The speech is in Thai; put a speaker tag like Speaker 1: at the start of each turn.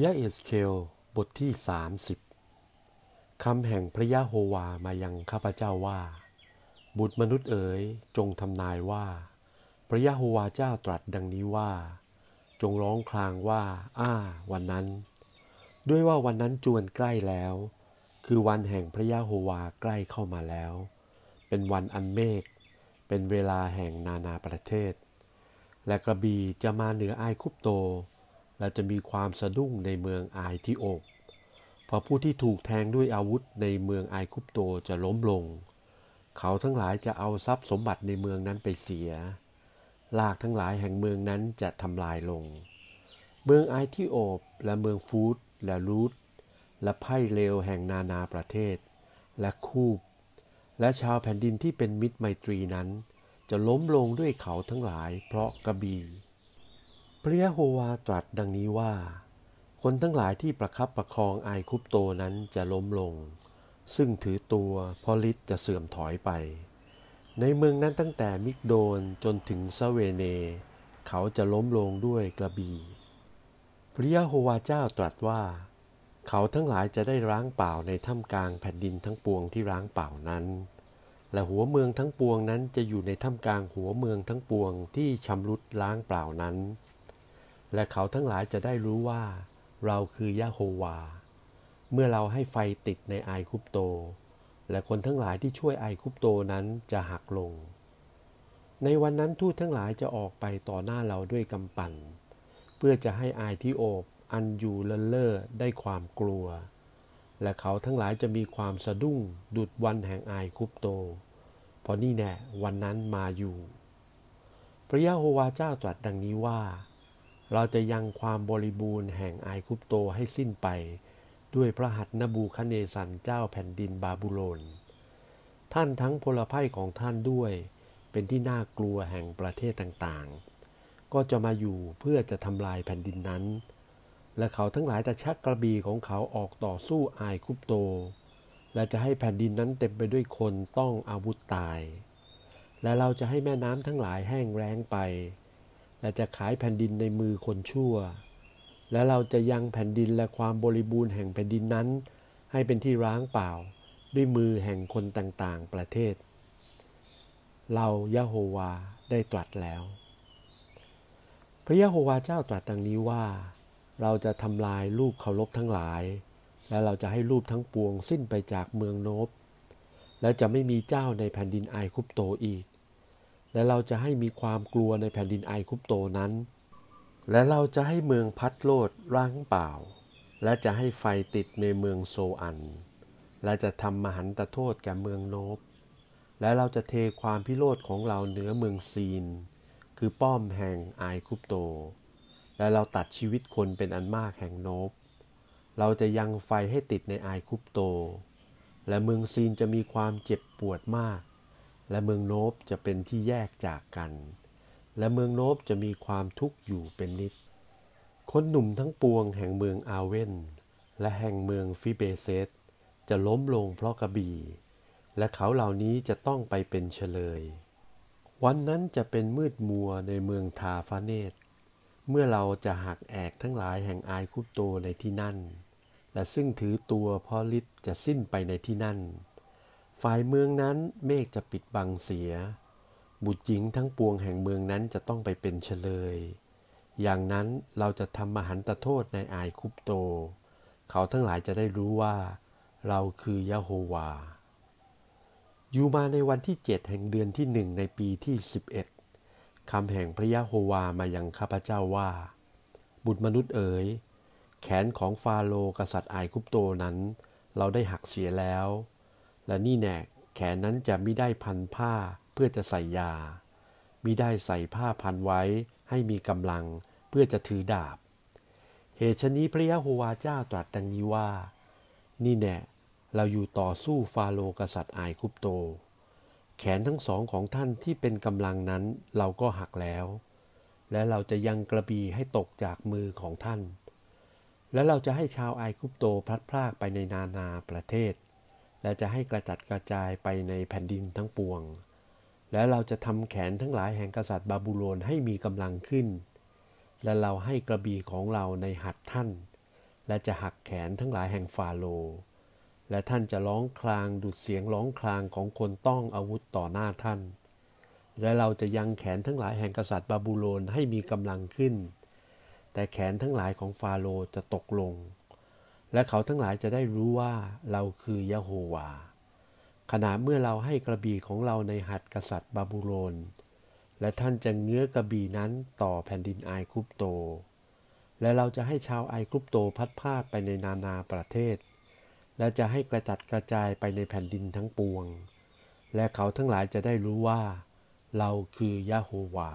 Speaker 1: ยะเอสเคลบทที่ 30 คำแห่งพระยะโฮวามายังข้าพเจ้าว่า บุตรมนุษย์เอ๋ยจงทำนายว่า พระยะโฮวาเจ้าตรัสดังนี้ว่า จงร้องครางว่า อ้า วันนั้น ด้วยว่าวันนั้นจวนใกล้แล้ว คือวันแห่งพระยะโฮวาใกล้เข้ามาแล้ว เป็นวันอันเมฆเป็นเวลาแห่งนานาประเทศ และกระบีจะมาเหนืออายคุปโต และจะมีความสะดุ้งในเมืองอายที่โอบเพราะผู้ที่ถูกแทงด้วยอาวุธในเมืองอายคุปโตจะล้มลง เขาทั้งหลายจะเอาทรัพย์สมบัติในเมืองนั้นไปเสียลากทั้งหลายแห่งเมืองนั้นจะทำลายลง เมืองไอที่โอบและเมืองฟูดและรูทและไพ่เลวแห่งนานาประเทศ และคูบ และชาวแผ่นดินที่เป็นมิตรไมตรีนั้น จะล้มลงด้วยเขาทั้งหลายเพราะกระบี่ พระยะโฮวาตรัสดังนี้ว่า คนทั้งหลายที่ประคับประคองไอคุปโตนั้นจะล้มลง ซึ่งถือตัวพอลิศจะเสื่อมถอยไป ในเมืองนั้นตั้งแต่มิกโดนจนถึงซเวเน เขาจะล้มลงด้วยกระบี่พระยะโฮวาเจ้าตรัสว่า เขาทั้งหลายจะได้ร้างเปล่าในถ้ำกลางแผ่นดินทั้งปวงที่ร้างเปล่านั้น และหัวเมืองทั้งปวงนั้นจะอยู่ในถ้ำกลางหัวเมืองทั้งปวงที่ชำรุดล้างเปล่านั้น และเขาทั้งหลายจะได้รู้ว่า เราคือยะโฮวา เมื่อเราให้ไฟติดในไอคุปโต และคนทั้งหลายที่ช่วยไอคุปโตนั้นจะหักลง ในวันนั้นทูตทั้งหลายจะออกไปต่อหน้าเราด้วยกำปั่น เพื่อจะให้อายที่โอบอันอยู่เลเลอร์ได้ความกลัว และเขาทั้งหลายจะมีความสะดุ้งดุดวันแห่งอายคุปโต เพราะนี่แน่วันนั้นมาอยู่ พระยะโฮวาเจ้าตรัสดังนี้ว่า เราจะยังความบริบูรณ์แห่งไอคุปโตให้สิ้นไป ด้วยพระหัตถ์นบูคเนสันเจ้าแผ่นดินบาบูโลน ท่านทั้งพลภัยของท่านด้วย เป็นที่น่ากลัวแห่งประเทศต่างๆ ก็จะมาอยู่เพื่อจะทำลายแผ่นดินนั้น และเขาทั้งหลายจะชักกระบี่ของเขาออกต่อสู้ไอคุปโต และจะให้แผ่นดินนั้นเต็มไปด้วยคนต้องอาวุธตาย และเราจะให้แม่น้ำทั้งหลายแห้งแล้งไป และจะขายแผ่นดินในมือคนชั่ว และเราจะยังแผ่นดินและความบริบูรณ์แห่งแผ่นดินนั้น ให้เป็นที่ร้างเปล่า ด้วยมือแห่งคนต่างๆ ประเทศ เรายะโฮวาได้ตรัสแล้ว พระยะโฮวาเจ้าตรัสดังนี้ว่า เราจะทำลายรูปเคารพทั้งหลาย และเราจะให้รูปทั้งปวงสิ้นไปจากเมืองโนบและจะไม่มีเจ้าในแผ่นดินไอคุปโตอีก และเราจะให้มีความกลัวในแผ่นดินไอคุปโตนั้น และเราจะให้เมืองพัดโลดร้างเปล่า และจะให้ไฟติดในเมืองโซอัน และจะทำมหันตโทษแก่เมืองโนบ และเราจะเทความพิโรธของเราเหนือเมืองซีน คือป้อมแห่งไอคุปโต และเราตัดชีวิตคนเป็นอันมากแห่งโนบ เราจะยังไฟให้ติดในไอคุปโต และเมืองซีนจะมีความเจ็บปวดมาก และเมืองโนบจะเป็นที่แยกจากกัน และเมืองโนบจะมีความทุกข์อยู่เป็นนิด คนหนุ่มทั้งปวงแห่งเมืองอาเวนและแห่งเมืองฟิเบเซตจะล้มลงเพราะกระบี่ และเขาเหล่านี้จะต้องไปเป็นเฉลย วันนั้นจะเป็นมืดมัวในเมืองทาฟาเนตเมื่อเราจะหักแอกทั้งหลายแห่งอายคุปโตในที่นั่น และซึ่งถือตัวพอลิศจะสิ้นไปในที่นั่น ฝ่ายเมืองนั้นเมฆจะปิดบังเสีย บุตรหญิงทั้งปวงแห่งเมืองนั้นจะต้องไปเป็นเฉลย อย่างนั้นเราจะทำมหันตโทษในอายคุปโต เขาทั้งหลายจะได้รู้ว่า เราคือยะโฮวา อยู่มาในวันที่เจ็ดแห่งเดือนที่หนึ่งในปีที่สิบเอ็ดคำแห่งพระยะโฮวามายังข้าพเจ้าว่า บุตรมนุษย์เอ๋ย แขนของฟาโลกษัตริย์ไอคุปโตนั้น เราได้หักเสียแล้ว และนี่แน่แขนนั้นจะไม่ได้พันผ้าเพื่อจะใส่ยามิได้ใส่ผ้าพันไว้ให้มีกำลังเพื่อจะถือดาบ เหตุชนี้พระยะโฮวาเจ้าตรัสดังนี้ว่า นี่แน่เราอยู่ต่อสู้ฟาโลกษัตริย์อายคุปโต แขนทั้งสองของท่านที่เป็นกำลังนั้นเราก็หักแล้ว และเราจะยังกระบี่ให้ตกจากมือของท่าน และเราจะให้ชาวไอคุปโตพลัดพรากไปในนานาประเทศ และจะให้กระจัดกระจายไปในแผ่นดินทั้งปวง และเราจะทำแขนทั้งหลายแห่งกษัตริย์บาบูโลนให้มีกำลังขึ้น และเราให้กระบี่ของเราในหัดท่าน และจะหักแขนทั้งหลายแห่งฟาโรห์และท่านจะร้องครางดุดเสียงร้องครางของคนต้องอาวุธต่อหน้าท่าน และเราจะยังแขนทั้งหลายแห่งกษัตริย์บาบูโลนให้มีกำลังขึ้น แต่แขนทั้งหลายของฟาโรห์จะตกลง และเขาทั้งหลายจะได้รู้ว่าเราคือยะโฮวา ขณะเมื่อเราให้กระบี่ของเราในหัดกษัตริย์บาบูโลน และท่านจะเงื้อกระบี่นั้นต่อแผ่นดินไอคุปโต และเราจะให้ชาวไอคุปโตพัดพาดไปในนานาประเทศ และจะให้กระจัดกระจายไปในแผ่นดินทั้งปวง และเขาทั้งหลายจะได้รู้ว่า เราคือยะโฮวา